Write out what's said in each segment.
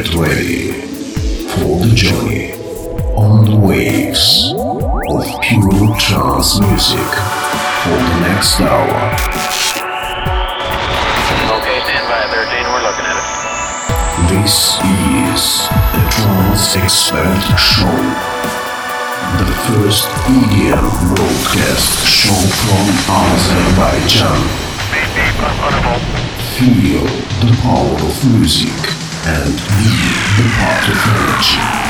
Get ready for the journey on the waves of pure trance music for the next hour. Okay, stand by 13, we're looking at it. This is the Trance Expert Show, the first EDM broadcast show from Azerbaijan. Feel the power of music and the part of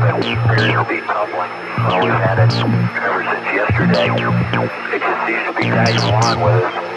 that will be troubling. Well, we've had it ever since yesterday. It just seems to be tagging along with us.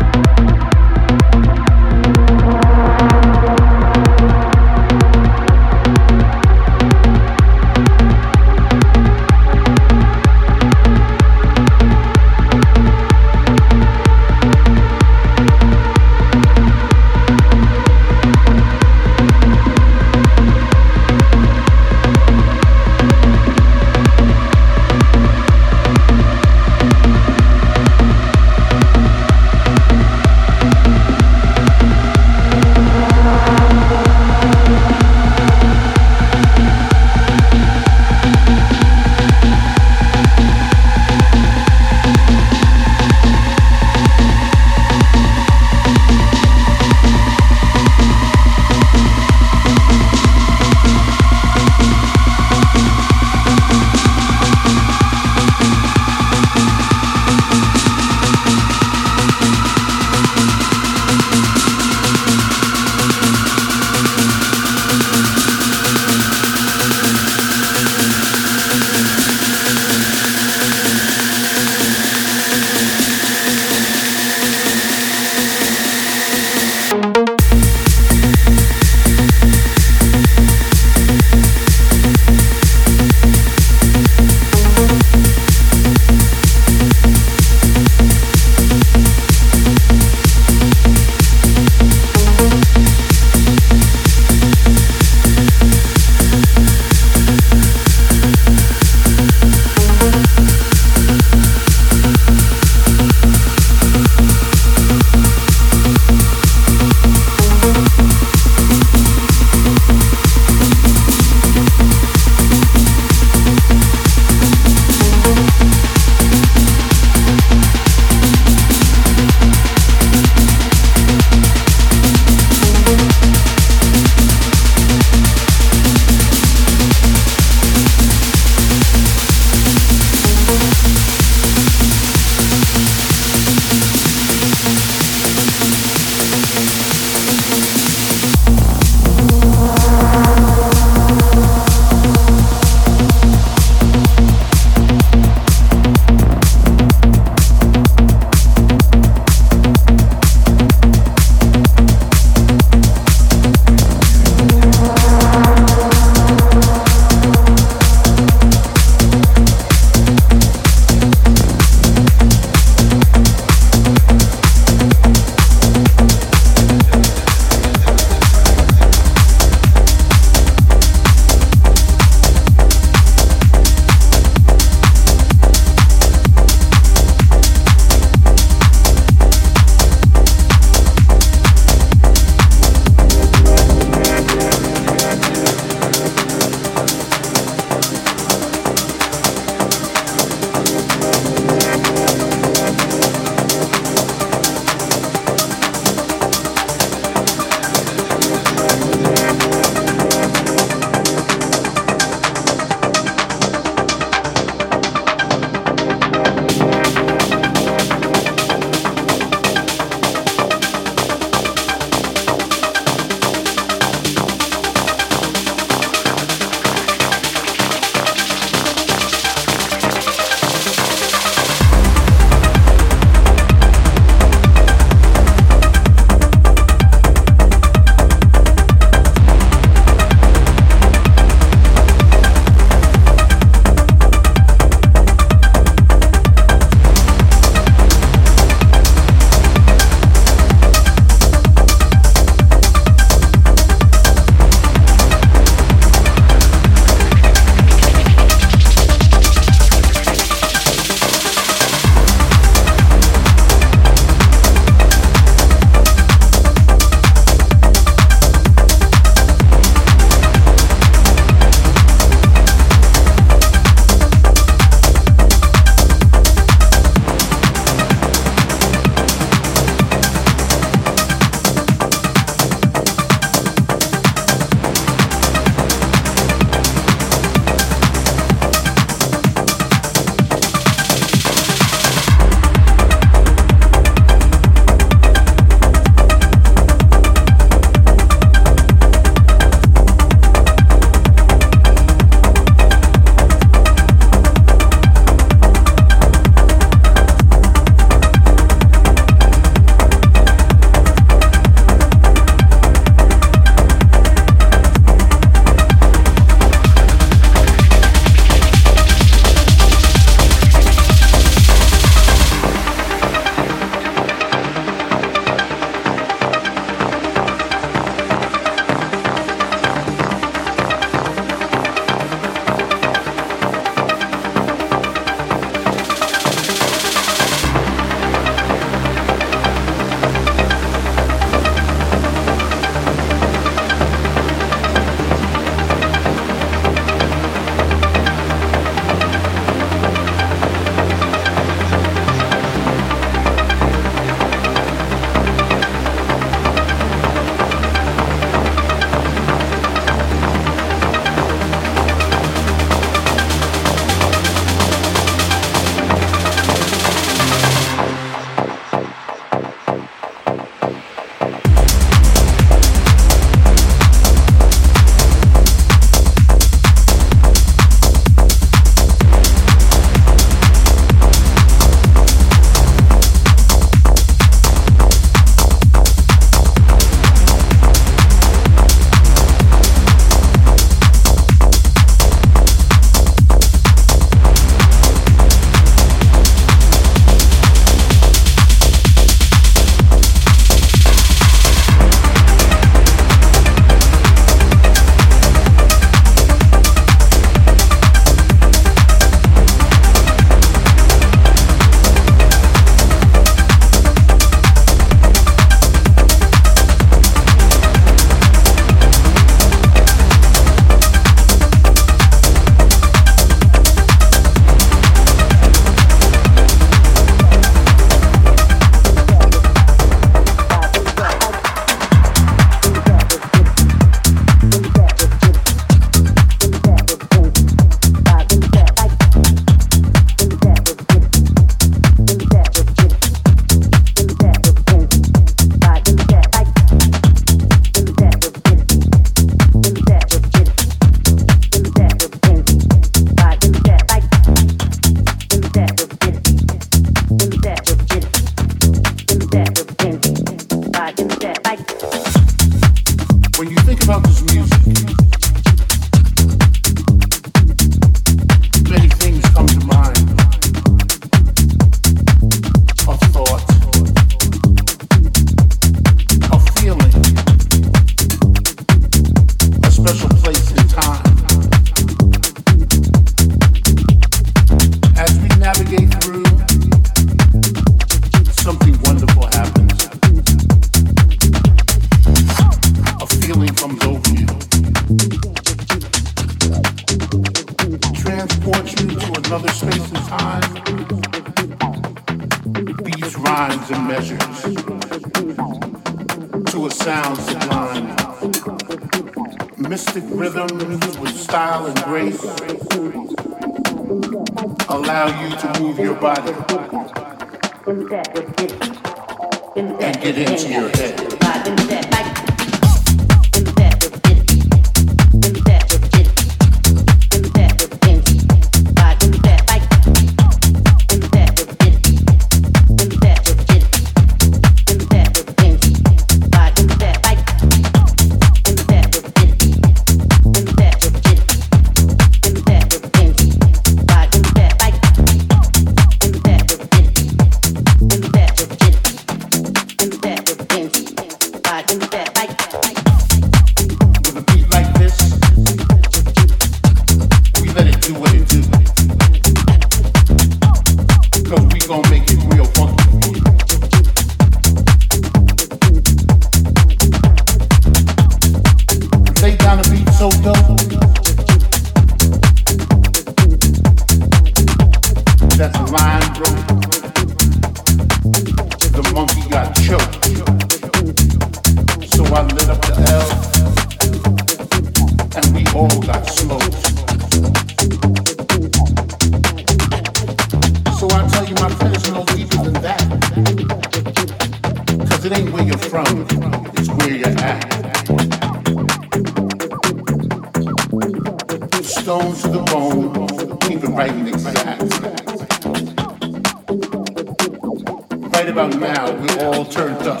getting all turned up.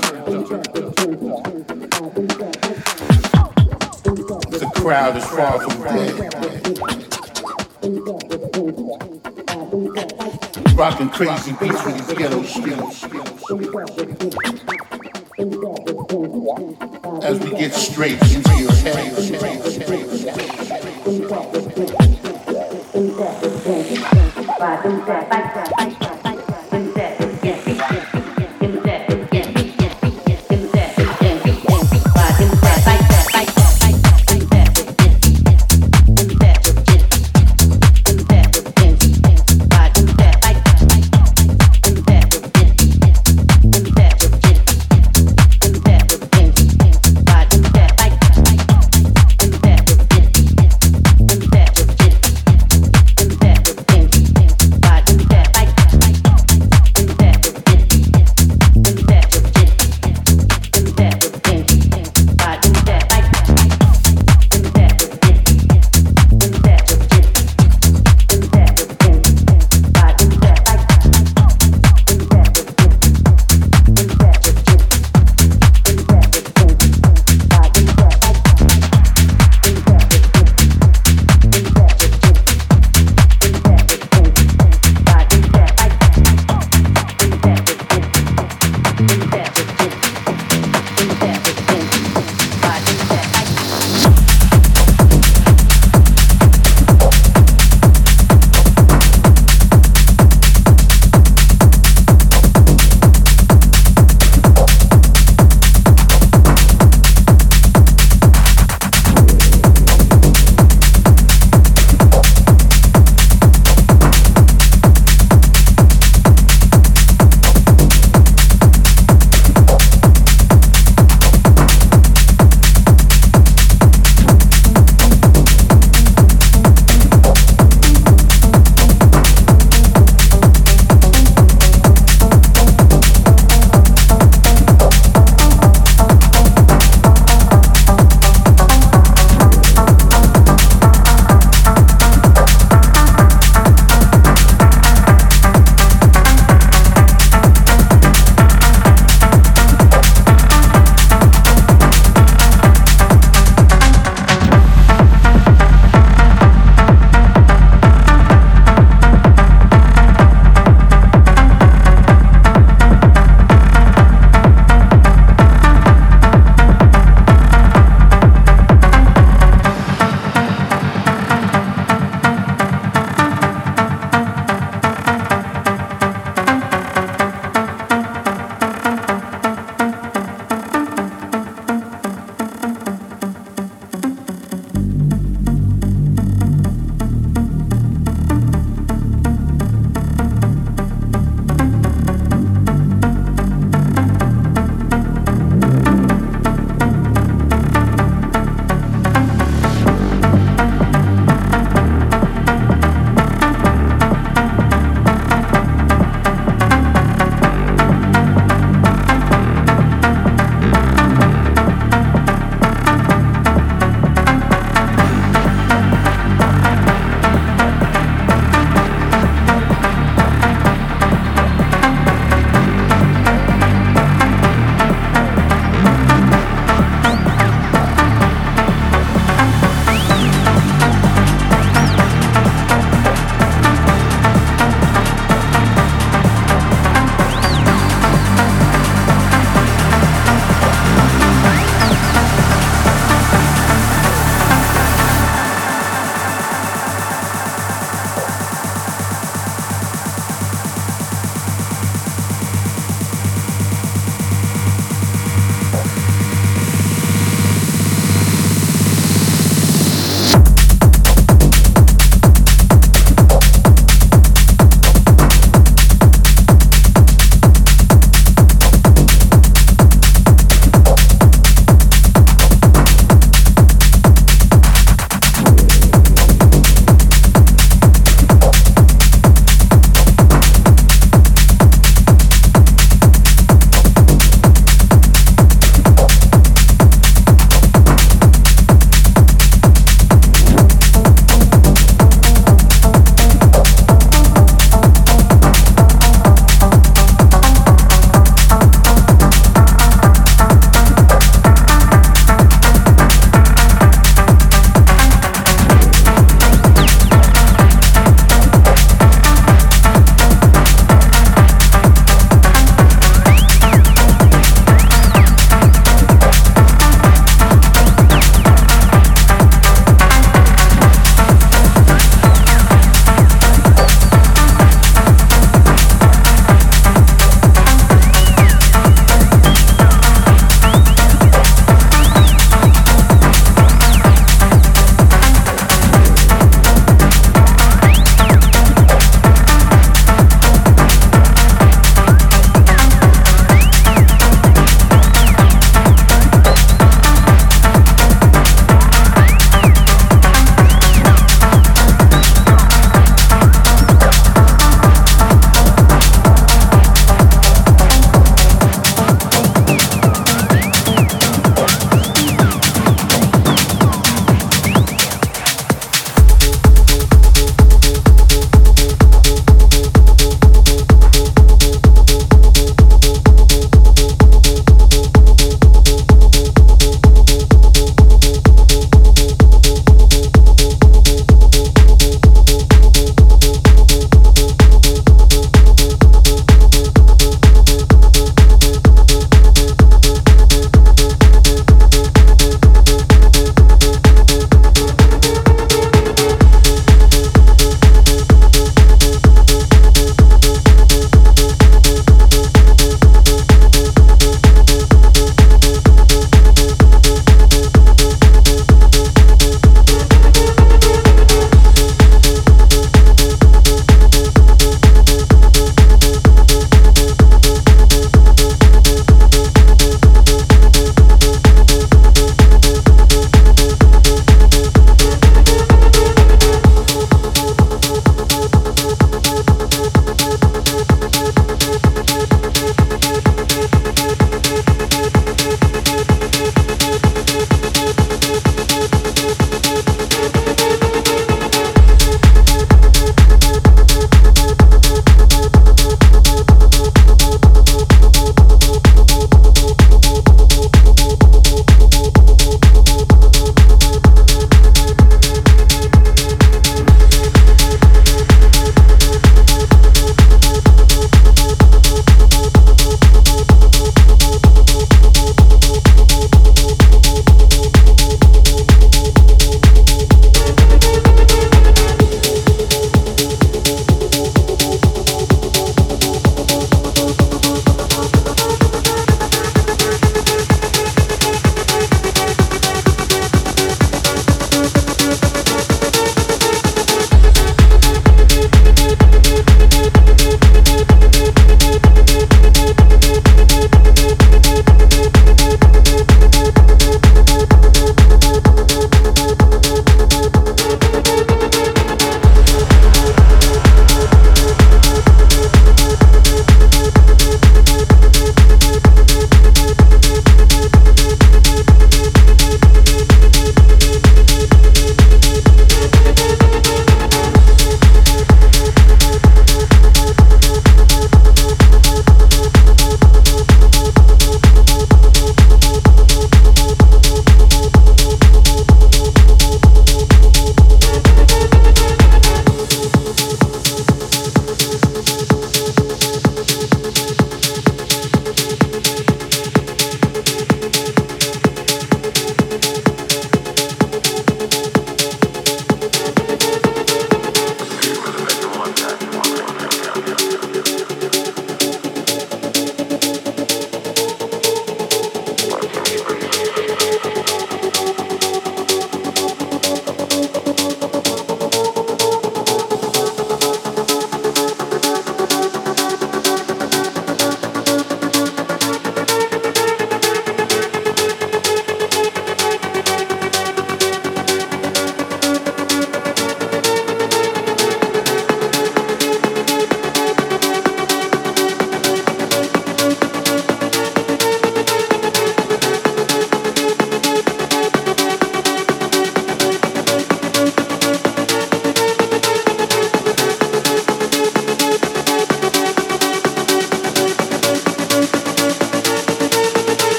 The crowd is far from dead. Rocking crazy beats with these ghetto skills. As we get straight into your head.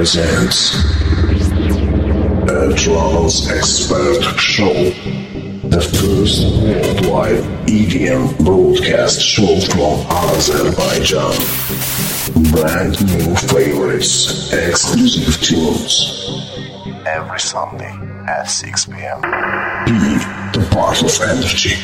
Presents a Trance Expert Show, the first worldwide EDM broadcast show from Azerbaijan. Brand new favorites, exclusive tunes. Every Sunday at 6 p.m. Be the part of energy.